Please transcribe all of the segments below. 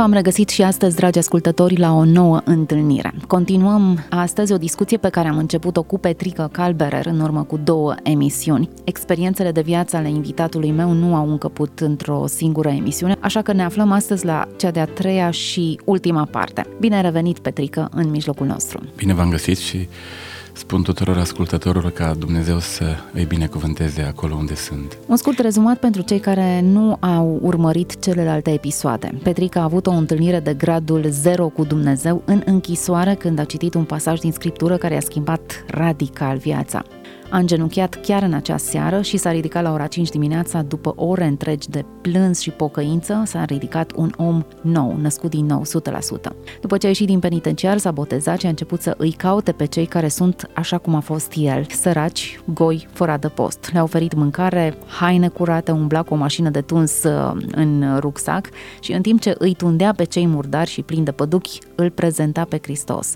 V-am regăsit și astăzi, dragi ascultători, la o nouă întâlnire. Continuăm astăzi o discuție pe care am început-o cu Petrică Calberer în urmă cu două emisiuni. Experiențele de viață ale invitatului meu nu au încăput într-o singură emisiune, așa că ne aflăm astăzi la cea de-a treia și ultima parte. Bine ai revenit, Petrică, în mijlocul nostru. Bine v-am găsit și spun tuturor ascultătorilor ca Dumnezeu să îi binecuvânteze acolo unde sunt. Un scurt rezumat pentru cei care nu au urmărit celelalte episoade. Petrica a avut o întâlnire de gradul 0 cu Dumnezeu în închisoare când a citit un pasaj din scriptură care a schimbat radical viața. A îngenunchiat chiar în acea seară și s-a ridicat la ora 5 dimineața după ore întregi de plâns și pocăință, s-a ridicat un om nou, născut din nou, 100%. După ce a ieșit din penitenciar, s-a botezat și a început să îi caute pe cei care sunt așa cum a fost el, săraci, goi, fără adăpost. Le-a oferit mâncare, haine curate, umbla cu o mașină de tuns uh, în rucsac și în timp ce îi tundea pe cei murdari și plini de păduchi, îl prezenta pe Hristos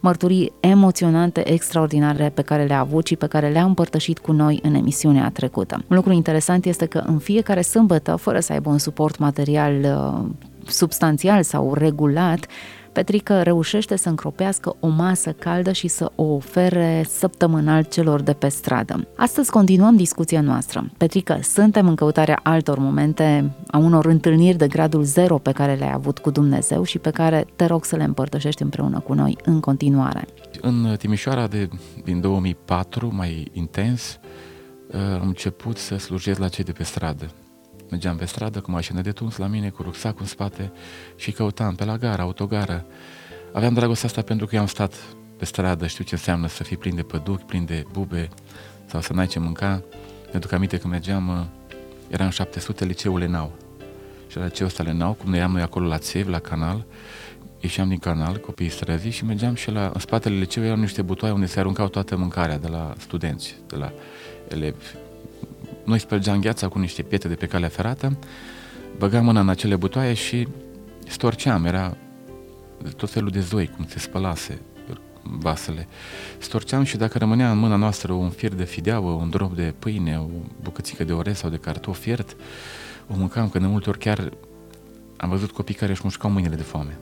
mărturii emoționante, extraordinare pe care le-a avut și pe care le-a împărtășit cu noi în emisiunea trecută. Un lucru interesant este că în fiecare sâmbătă, fără să aibă un suport material uh, substanțial sau regulat, Petrică reușește să încropească o masă caldă și să o ofere săptămânal celor de pe stradă. Astăzi continuăm discuția noastră. Petrică, suntem în căutarea altor momente, a unor întâlniri de gradul zero pe care le-ai avut cu Dumnezeu și pe care te rog să le împărtășești împreună cu noi în continuare. În Timișoara de, din 2004, mai intens, am început să slujesc la cei de pe stradă. Mergeam pe stradă cu mașină de tuns la mine, cu rucsacul în spate și căutam pe la gara, autogară. Aveam dragostea asta pentru că eu am stat pe stradă, știu ce înseamnă să fii plin de păduchi, plin de bube sau să n-ai ce mânca. Ne duc aminte că mergeam, uh, eram 700 liceul Lenau. Și la liceul ăsta Lenau, cum ne eram noi acolo la Țev, la canal, ieșeam din canal, copiii străzii și mergeam și la, în spatele liceului erau niște butoaie unde se aruncau toată mâncarea de la studenți, de la elevi noi spărgeam gheața cu niște pietre de pe calea ferată, băgam mâna în acele butoaie și storceam, era tot felul de zoi, cum se spălase vasele. Storceam și dacă rămânea în mâna noastră un fir de fideavă, un drop de pâine, o bucățică de orez sau de cartof fiert, o mâncam, că de multe ori chiar am văzut copii care își mușcau mâinile de foame.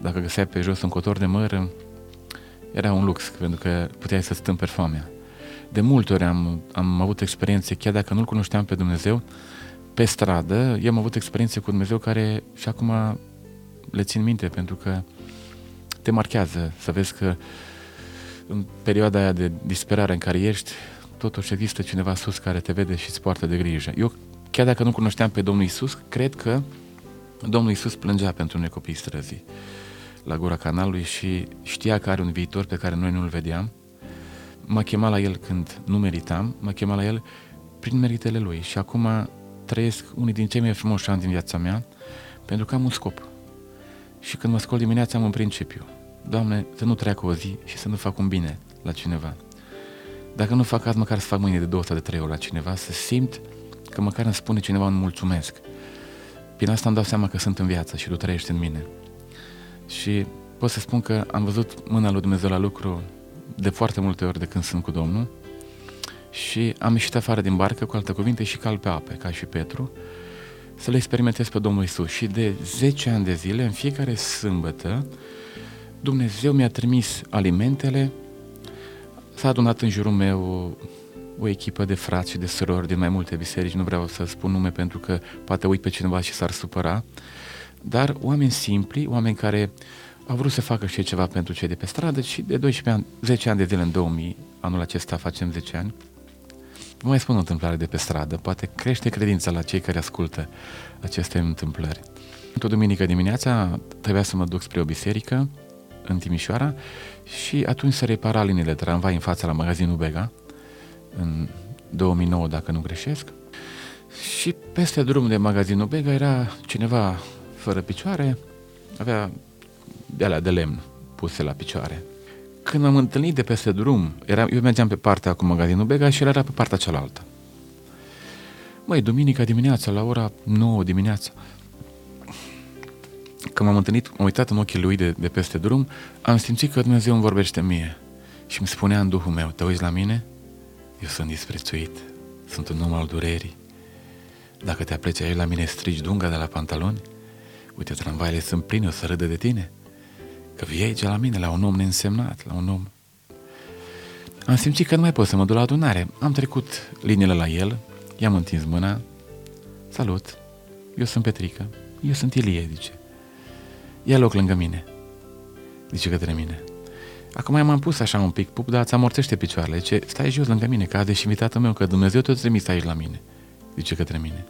Dacă găseai pe jos un cotor de măr, era un lux, pentru că puteai să stâmperi foamea. De multe ori am, am avut experiențe, chiar dacă nu-L cunoșteam pe Dumnezeu, pe stradă, eu am avut experiențe cu Dumnezeu care și acum le țin minte, pentru că te marchează să vezi că în perioada aia de disperare în care ești, totuși există cineva sus care te vede și îți poartă de grijă. Eu, chiar dacă nu cunoșteam pe Domnul Isus, cred că Domnul Isus plângea pentru noi copii străzii la gura canalului și știa că are un viitor pe care noi nu-l vedeam m-a chemat la el când nu meritam, m-a chemat la el prin meritele lui și acum trăiesc unii din cei mai frumoși ani din viața mea pentru că am un scop. Și când mă scol dimineața am un principiu. Doamne, să nu treacă o zi și să nu fac un bine la cineva. Dacă nu fac azi, măcar să fac mâine de două sau de trei ori la cineva, să simt că măcar îmi spune cineva un mulțumesc. Prin asta îmi dau seama că sunt în viață și tu trăiești în mine. Și pot să spun că am văzut mâna lui Dumnezeu la lucru de foarte multe ori de când sunt cu Domnul și am ieșit afară din barcă, cu alte cuvinte, și cal pe ape, ca și Petru, să le experimentez pe Domnul Isus. Și de 10 ani de zile, în fiecare sâmbătă, Dumnezeu mi-a trimis alimentele, s-a adunat în jurul meu o echipă de frați și de surori din mai multe biserici, nu vreau să spun nume pentru că poate uit pe cineva și s-ar supăra, dar oameni simpli, oameni care a vrut să facă și ceva pentru cei de pe stradă și de 12 ani, 10 ani de zile în 2000, anul acesta facem 10 ani, vă mai spun o întâmplare de pe stradă, poate crește credința la cei care ascultă aceste întâmplări. Într-o duminică dimineața trebuia să mă duc spre o biserică în Timișoara și atunci se repara liniile tramvai în fața la magazinul Bega, în 2009 dacă nu greșesc, și peste drumul de magazinul Bega era cineva fără picioare, avea de alea de lemn puse la picioare. când am întâlnit de peste drum, era, eu mergeam pe partea cu magazinul Bega și el era pe partea cealaltă. Măi, duminica dimineața, la ora 9 dimineața, când m-am întâlnit, am uitat în ochii lui de, de peste drum, am simțit că Dumnezeu îmi vorbește mie și îmi spunea în Duhul meu, te uiți la mine? Eu sunt disprețuit, sunt un om al durerii. Dacă te apleci aici la mine, strigi dunga de la pantaloni? Uite, tramvaile sunt pline, o să râdă de tine. Că vii aici la mine, la un om neînsemnat, la un om... Am simțit că nu mai pot să mă duc la adunare. Am trecut liniile la el, i-am întins mâna. Salut, eu sunt Petrica, eu sunt Ilie, zice. Ia loc lângă mine, zice către mine. Acum m-am pus așa un pic, pup, dar îți amorțește picioarele. Ce stai jos lângă mine, că azi invitatul meu, că Dumnezeu te-a trimis aici la mine, zice către mine.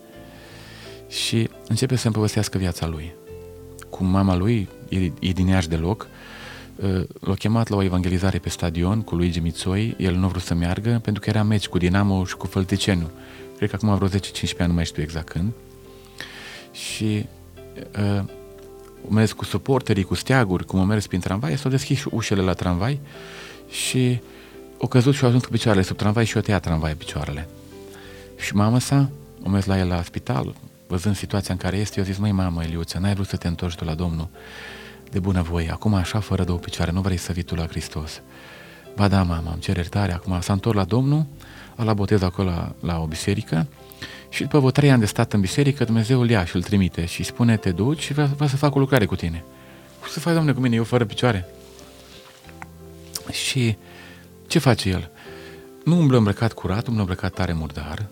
Și începe să-mi povestească viața lui. Cu mama lui, e, e din Iași de loc, ă, l-a chemat la o evangelizare pe stadion cu lui Gimițoi, el nu a vrut să meargă pentru că era meci cu Dinamo și cu Fălticenu. Cred că acum vreo 10-15 ani, nu mai știu exact când. Și uh, mers cu suporterii, cu steaguri, cum am mers prin tramvai, s-au deschis ușele la tramvai și o căzut și au ajuns cu picioarele sub tramvai și o tăia tramvai picioarele. Și mama sa, o mers la el la spital, văzând situația în care este, eu zis, măi mamă, Eliuță, n-ai vrut să te întorci tu la Domnul de bună voie, acum așa fără două picioare, nu vrei să vii tu la Hristos. Ba da, mama, îmi cer iertare, acum s-a întors la Domnul, a la botez acolo la, la o biserică și după vreo trei ani de stat în biserică, Dumnezeu îl ia și îl trimite și spune, te duci și vrea, vrea să fac o lucrare cu tine. Cum să faci, Doamne, cu mine, eu fără picioare? Și ce face el? Nu umblă îmbrăcat curat, umblă îmbrăcat tare murdar,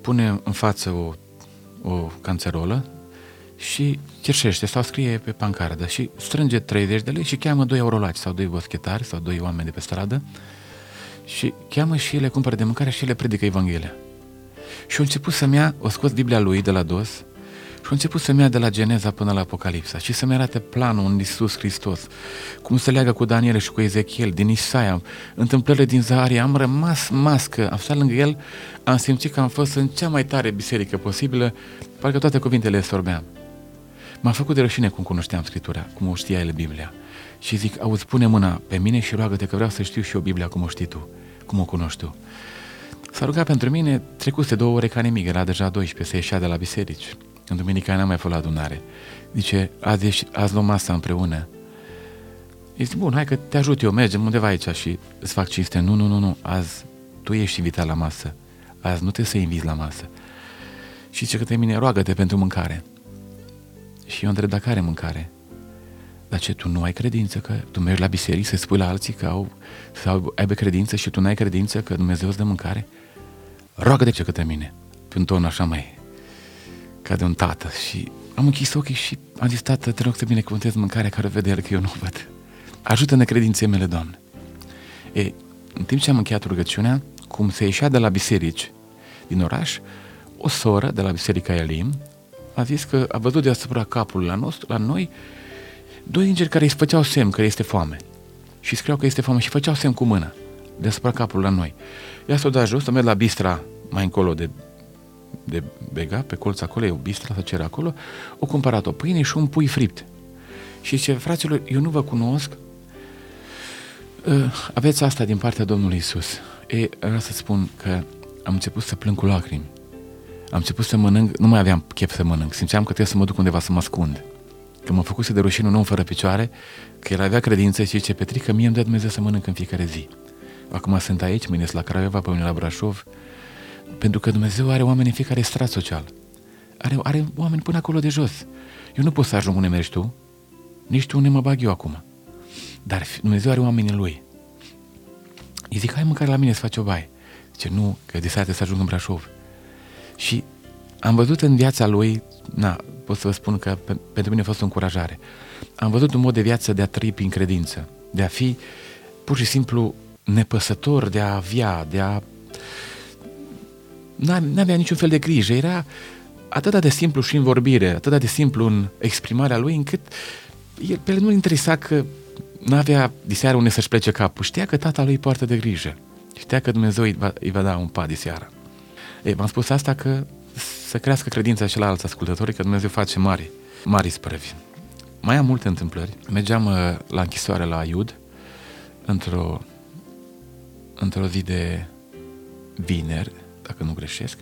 pune în față o, o canțerolă și cerșește sau scrie pe pancardă și strânge 30 de lei și cheamă doi eurolaci sau doi boschetari sau doi oameni de pe stradă și cheamă și le cumpără de mâncare și le predică Evanghelia. Și a început să-mi ia, o scos Biblia lui de la dos și a început să-mi ia de la Geneza până la Apocalipsa și să-mi arate planul în Iisus Hristos, cum se leagă cu Daniel și cu Ezechiel, din Isaia, întâmplările din Zaharia. Am rămas mască, am stat lângă el, am simțit că am fost în cea mai tare biserică posibilă, parcă toate cuvintele le sorbeam. M-a făcut de rușine cum cunoșteam Scriptura, cum o știa el Biblia. Și zic, auzi, pune mâna pe mine și roagă-te că vreau să știu și eu Biblia cum o știi tu, cum o cunoști tu. S-a rugat pentru mine, trecuse două ore ca nimic, era deja 12, se ieșea de la biserici. În duminica n-am mai fost la adunare. Zice, azi, ești, azi luăm masa împreună. Este bun, hai că te ajut eu, mergem undeva aici și îți fac cinste. Nu, nu, nu, nu, azi tu ești invitat la masă. Azi nu te să inviți la masă. Și zice către mine, roagă-te pentru mâncare. Și eu întreb, dacă care mâncare? Dar ce, tu nu ai credință că tu mergi la biserică să spui la alții că au, să aibă credință și tu nu ai credință că Dumnezeu îți dă mâncare? Roagă-te ce către mine, pe un ton așa mai, ca de un tată. Și am închis ochii și am zis, tată, te rog să binecuvântez mâncarea care vede el că eu nu văd. Ajută-ne credinței mele, Doamne. E, în timp ce am încheiat rugăciunea, cum se ieșea de la biserici din oraș, o soră de la Biserica Elim a zis că a văzut deasupra capului la, nostru, la noi doi îngeri care îi făceau semn că este foame. Și scriau că este foame și făceau semn cu mâna deasupra capului la noi. Ea s-a dat jos, a mers la bistra mai încolo de, de Bega, pe colț acolo, e o bistra, să cer acolo, o cumpărat o pâine și un pui fript. Și zice, fraților, eu nu vă cunosc, uh, aveți asta din partea Domnului Isus. E, vreau să spun că am început să plâng cu lacrimi. Am început să mănânc, nu mai aveam chef să mănânc, simțeam că trebuie să mă duc undeva să mă ascund. Că mă făcuse de rușine un om fără picioare, că el avea credință și zice, Petrică, mie îmi dă Dumnezeu să mănânc în fiecare zi. Acum sunt aici, mâine la Craiova, pe mine la Brașov, pentru că Dumnezeu are oameni în fiecare strat social. Are, are oameni până acolo de jos. Eu nu pot să ajung unde mergi tu, nici tu unde mă bag eu acum. Dar Dumnezeu are oamenii lui. Îi zic, hai măcar la mine să faci o baie. Zice, nu, că de seară să ajung în Brașov. Și am văzut în viața lui, na, pot să vă spun că pentru mine a fost o încurajare. Am văzut un mod de viață de a trăi prin credință, de a fi pur și simplu nepăsător, de a avea, de a... N-avea niciun fel de grijă, era atât de simplu și în vorbire, atât de simplu în exprimarea lui, încât el, pe el nu interesa că n-avea diseară unde să-și plece capul. Știa că tata lui poartă de grijă. Știa că Dumnezeu îi va, îi va da un pat diseară. Ei, v-am spus asta că să crească credința și la alți ascultători că Dumnezeu face mari, mari sprăvi. Mai am multe întâmplări. Mergeam uh, la închisoare la Iud, într-o, într-o zi de vineri, dacă nu greșesc,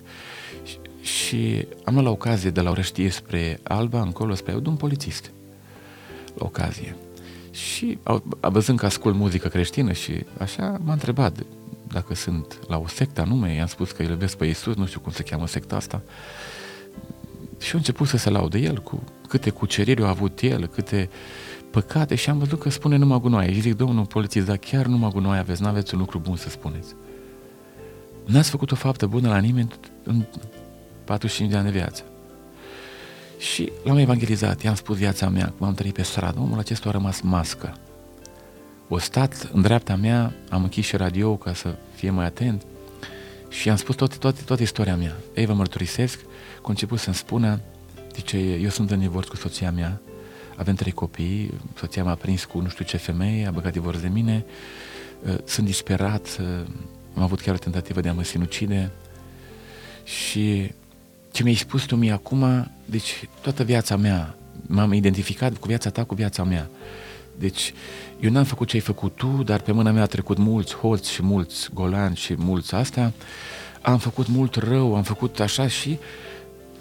și, și am luat la ocazie de la Orăștie spre Alba, încolo spre un polițist. La ocazie. Și a, văzând că ascult muzică creștină și așa, m-a întrebat dacă sunt la o sectă anume, i-am spus că îl iubesc pe Iisus, nu știu cum se cheamă secta asta. Și a început să se laude el cu câte cuceriri a avut el, câte păcate și am văzut că spune numai gunoaie. Și zic, domnul polițist, dar chiar numai gunoaie aveți, n-aveți un lucru bun să spuneți. N-ați făcut o faptă bună la nimeni în 45 de ani de viață. Și l-am evangelizat, i-am spus viața mea, cum am trăit pe stradă. Omul acesta a rămas mască. O stat în dreapta mea, am închis și radio ca să fie mai atent și am spus toate, toate, toată istoria mea. Ei vă mărturisesc, că a început să-mi spună, zice, eu sunt în divorț cu soția mea, avem trei copii, soția m-a prins cu nu știu ce femeie, a băgat divorț de mine, uh, sunt disperat, uh, am avut chiar o tentativă de a mă sinucide și ce mi-ai spus tu mie acum, deci toată viața mea, m-am identificat cu viața ta, cu viața mea. Deci eu n-am făcut ce ai făcut tu, dar pe mâna mea a trecut mulți hoți și mulți golani și mulți astea. Am făcut mult rău, am făcut așa și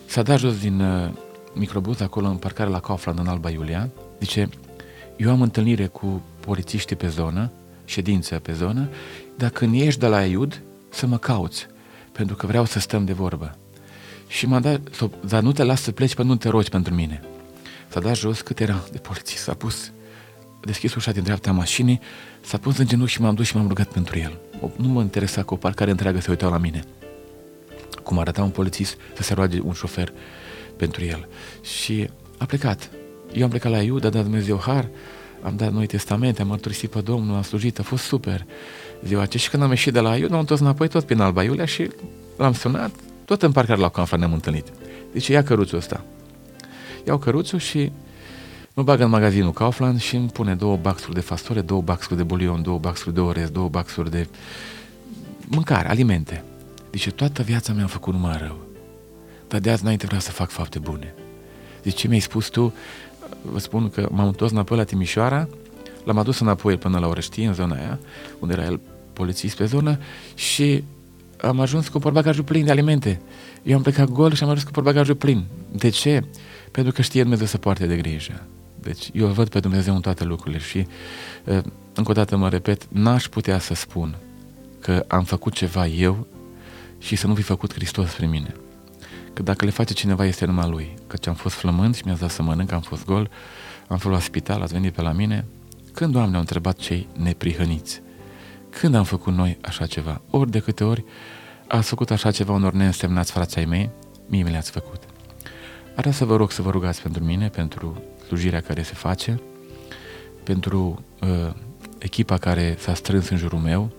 s-a dat jos din uh, microbuz acolo în parcare la Kaufland în Alba Iulia. Zice, eu am întâlnire cu polițiștii pe zonă, ședință pe zonă, dar când ești de la Iud, să mă cauți, pentru că vreau să stăm de vorbă. Și m-a dat, dar nu te las să pleci până nu te rogi pentru mine. S-a dat jos cât era de poliție, s-a pus, a deschis ușa din dreapta mașinii, s-a pus în genunchi și m-am dus și m-am rugat pentru el. Nu mă interesa că o parcare întreagă se uitau la mine. Cum arăta un polițist să se roage un șofer pentru el. Și a plecat. Eu am plecat la Iuda, a dat Dumnezeu har, am dat noi testamente, am mărturisit pe Domnul, am slujit, a fost super ziua aceea și când am ieșit de la Iuda, am întors înapoi tot prin Alba Iulia și l-am sunat, tot în parcare la Confra ne-am întâlnit. Deci ia căruțul ăsta. Iau căruțul și mă bag în magazinul Kaufland și îmi pune două baxuri de fastore, două baxuri de bulion, două baxuri de orez, două baxuri de mâncare, alimente. Deci toată viața mea am făcut numai rău. Dar de azi înainte vreau să fac fapte bune. Deci ce mi-ai spus tu, vă spun că m-am întors înapoi la Timișoara, l-am adus înapoi până la Orăștie, în zona aia, unde era el polițist pe zonă și am ajuns cu porbagajul plin de alimente. Eu am plecat gol și am ajuns cu porbagajul plin. De ce? Pentru că știe Dumnezeu să poarte de grijă. Deci eu văd pe Dumnezeu în toate lucrurile și încă o dată mă repet, n-aș putea să spun că am făcut ceva eu și să nu fi făcut Hristos prin mine. Că dacă le face cineva este numai lui. Căci am fost flămând și mi-a dat să mănânc, am fost gol, am fost la spital, ați venit pe la mine. Când, Doamne, au întrebat cei neprihăniți? Când am făcut noi așa ceva? Ori de câte ori ați făcut așa ceva unor neînsemnați frații ai mei, mie mi le-ați făcut. Ar să vă rog să vă rugați pentru mine, pentru slujirea care se face, pentru uh, echipa care s-a strâns în jurul meu.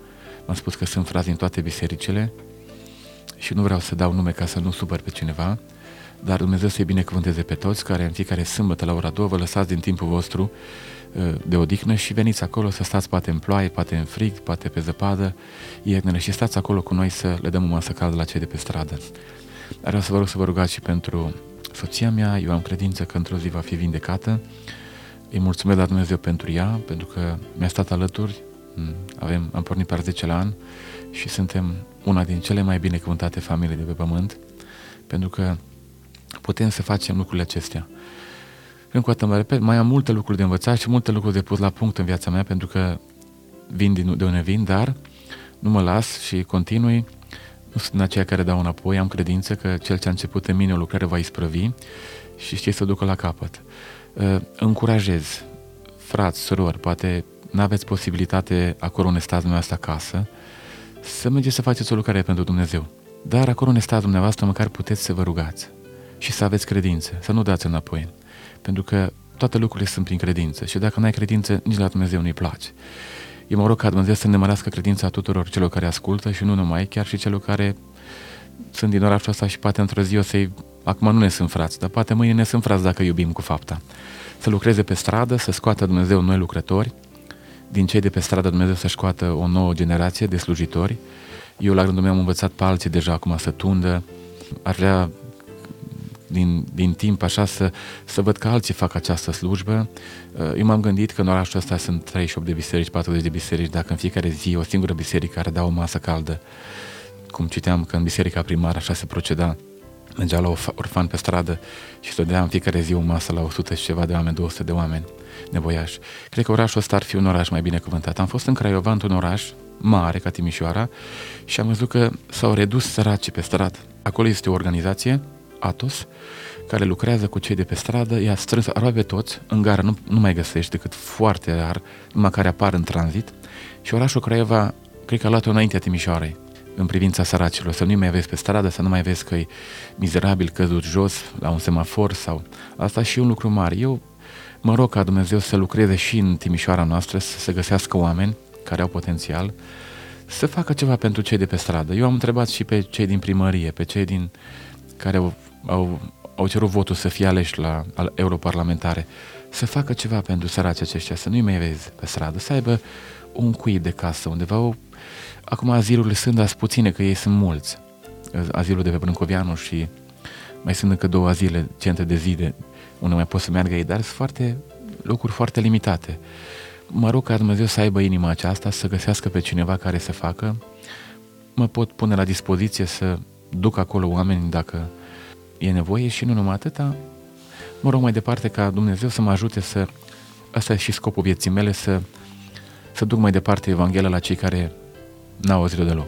M-am spus că sunt frați din toate bisericile și nu vreau să dau nume ca să nu supăr pe cineva, dar Dumnezeu să-i binecuvânteze pe toți care în fiecare sâmbătă la ora 2 vă lăsați din timpul vostru uh, de odihnă și veniți acolo să stați poate în ploaie, poate în frig, poate pe zăpadă, iernele și stați acolo cu noi să le dăm o masă caldă la cei de pe stradă. Dar vreau să vă rog să vă rugați și pentru soția mea, eu am credință că într-o zi va fi vindecată. Îi mulțumesc la Dumnezeu pentru ea, pentru că mi-a stat alături, mm, avem, am pornit pe 10 la an și suntem una din cele mai binecuvântate familii de pe pământ, pentru că putem să facem lucrurile acestea. Încă o dată mă repet, mai am multe lucruri de învățat și multe lucruri de pus la punct în viața mea, pentru că vin din, de unde vin, dar nu mă las și continui. Nu sunt aceia care dau înapoi, am credință că cel ce a început în mine o lucrare va isprăvi și știe să ducă la capăt. Uh, încurajez, frați, surori, poate nu aveți posibilitate acolo unde stați dumneavoastră acasă, să mergeți să faceți o lucrare pentru Dumnezeu. Dar acolo unde stați dumneavoastră, măcar puteți să vă rugați și să aveți credință, să nu dați înapoi. Pentru că toate lucrurile sunt prin credință și dacă nu ai credință, nici la Dumnezeu nu-i place. Eu mă rog ca Dumnezeu să ne mărească credința tuturor celor care ascultă și nu numai, chiar și celor care sunt din orașul ăsta și poate într-o zi o să-i... Acum nu ne sunt frați, dar poate mâine ne sunt frați dacă iubim cu fapta. Să lucreze pe stradă, să scoată Dumnezeu noi lucrători, din cei de pe stradă Dumnezeu să scoată o nouă generație de slujitori. Eu la rândul meu am învățat pe alții deja acum să tundă. Ar vrea din, din timp așa să, să văd că alții fac această slujbă. Uh, eu m-am gândit că în orașul ăsta sunt 38 de biserici, 40 de biserici, dacă în fiecare zi o singură biserică care dă o masă caldă, cum citeam că în biserica primară așa se proceda, mergea la orfan pe stradă și dea în fiecare zi o masă la 100 și ceva de oameni, 200 de oameni nevoiași. Cred că orașul ăsta ar fi un oraș mai bine cuvântat. Am fost în Craiova, într-un oraș mare ca Timișoara și am văzut că s-au redus săracii pe stradă. Acolo este o organizație, Atos, care lucrează cu cei de pe stradă, i-a strâns aproape toți, în gară nu, nu mai găsești decât foarte rar, numai care apar în tranzit și orașul Craiova, cred că a luat-o înaintea Timișoarei în privința săracilor, să nu mai vezi pe stradă, să nu mai vezi că e mizerabil căzut jos la un semafor sau... Asta și un lucru mare. Eu mă rog ca Dumnezeu să lucreze și în Timișoara noastră, să se găsească oameni care au potențial, să facă ceva pentru cei de pe stradă. Eu am întrebat și pe cei din primărie, pe cei din care au, au, au cerut votul să fie aleși la europarlamentare, să facă ceva pentru săraci aceștia, să nu-i mai vezi pe stradă, să aibă un cuib de casă undeva. O... Acum azilurile sunt, dar puține, că ei sunt mulți. Azilul de pe Brâncovianu și mai sunt încă două azile, centre de zile, unde mai pot să meargă ei, dar sunt foarte, locuri foarte limitate. Mă rog ca Dumnezeu să aibă inima aceasta, să găsească pe cineva care să facă. Mă pot pune la dispoziție să duc acolo oameni dacă e nevoie și nu numai atâta. Mă rog mai departe ca Dumnezeu să mă ajute să... Asta e și scopul vieții mele, să, să duc mai departe Evanghelia la cei care n-au auzit-o deloc.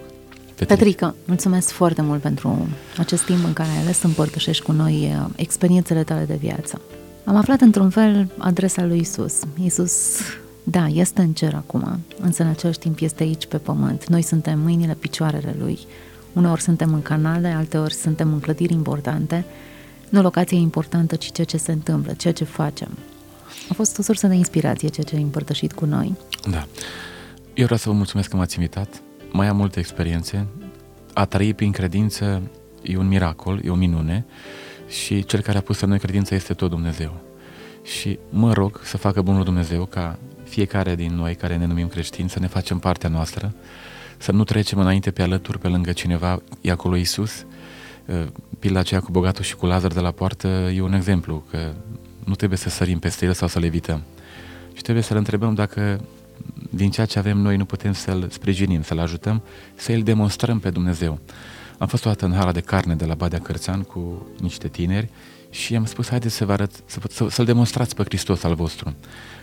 Petrica. Petrica, mulțumesc foarte mult pentru acest timp în care ai ales să împărtășești cu noi uh, experiențele tale de viață. Am aflat într-un fel adresa lui Isus. Isus, da, este în cer acum, însă în același timp este aici pe pământ. Noi suntem mâinile, picioarele lui. Uneori suntem în canale, alteori suntem în clădiri importante. Nu locația e importantă, ci ceea ce se întâmplă, ceea ce facem. A fost o sursă de inspirație ceea ce ai împărtășit cu noi. Da. Eu vreau să vă mulțumesc că m-ați invitat mai am multe experiențe. A trăi prin credință e un miracol, e o minune și cel care a pus în noi credință este tot Dumnezeu. Și mă rog să facă Bunul Dumnezeu ca fiecare din noi care ne numim creștini să ne facem partea noastră, să nu trecem înainte pe alături, pe lângă cineva, e acolo Isus. Pila aceea cu bogatul și cu Lazar de la poartă e un exemplu, că nu trebuie să sărim peste el sau să le evităm. Și trebuie să-L întrebăm dacă din ceea ce avem noi nu putem să-L sprijinim, să-L ajutăm, să îl demonstrăm pe Dumnezeu. Am fost o dată în hala de carne de la Badea Cărțan cu niște tineri și am spus, haideți să vă arăt, să, să, să-L demonstrați pe Hristos al vostru.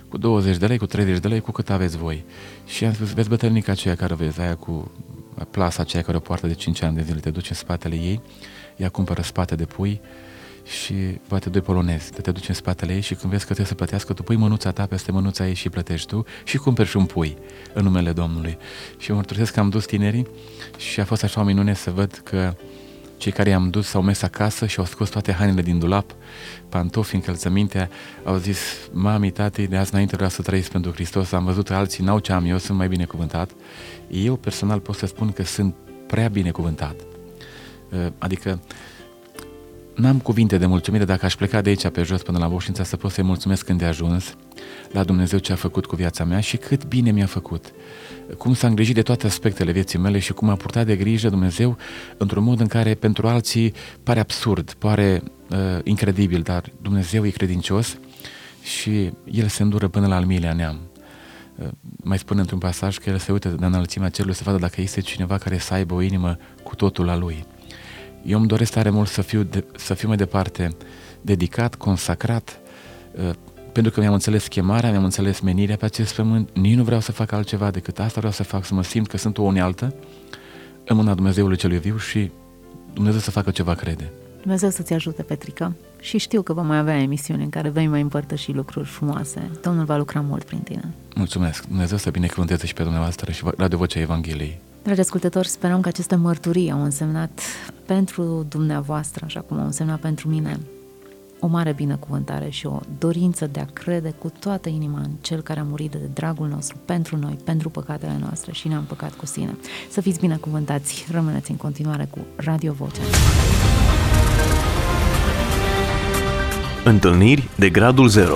Cu 20 de lei, cu 30 de lei, cu cât aveți voi. Și am spus, vezi bătălnica aceea care vezi, aia cu plasa aceea care o poartă de 5 ani de zile, te duci în spatele ei, ea cumpără spate de pui, și poate doi polonezi, te, te duci în spatele ei și când vezi că trebuie să plătească, tu pui mânuța ta peste mânuța ei și plătești tu și cumperi și un pui în numele Domnului. Și mă mărturisesc că am dus tinerii și a fost așa o minune să văd că cei care i-am dus s-au mers acasă și au scos toate hainele din dulap, pantofi, încălțăminte, au zis, mami, tati, de azi înainte vreau să trăiesc pentru Hristos, am văzut alții, n-au ce am eu, sunt mai binecuvântat. Eu personal pot să spun că sunt prea binecuvântat. Adică N-am cuvinte de mulțumire dacă aș pleca de aici pe jos până la Boșința să pot să-i mulțumesc când de ajuns la Dumnezeu ce a făcut cu viața mea și cât bine mi-a făcut. Cum s-a îngrijit de toate aspectele vieții mele și cum a purtat de grijă Dumnezeu într-un mod în care pentru alții pare absurd, pare uh, incredibil, dar Dumnezeu e credincios și El se îndură până la al miilea neam. Uh, mai spune într-un pasaj că El se uită de înălțimea cerului să vadă dacă este cineva care să aibă o inimă cu totul la Lui. Eu îmi doresc tare mult să fiu, de, să fiu mai departe dedicat, consacrat, uh, pentru că mi-am înțeles chemarea, mi-am înțeles menirea pe acest pământ, nici nu vreau să fac altceva decât asta, vreau să fac, să mă simt că sunt o unealtă în mâna Dumnezeului celui viu și Dumnezeu să facă ceva crede. Dumnezeu să-ți ajute, Petrică. Și știu că vom mai avea emisiuni în care vei mai împărtăși lucruri frumoase. Domnul va lucra mult prin tine. Mulțumesc. Dumnezeu să binecuvânteze și pe dumneavoastră și Radio Vocea Evangheliei. Dragi ascultători, sperăm că aceste mărturii au însemnat pentru dumneavoastră, așa cum au însemnat pentru mine, o mare binecuvântare și o dorință de a crede cu toată inima în Cel care a murit de dragul nostru pentru noi, pentru păcatele noastre și ne-a împăcat cu sine. Să fiți binecuvântați, rămâneți în continuare cu Radio Vocea. Întâlniri de gradul 0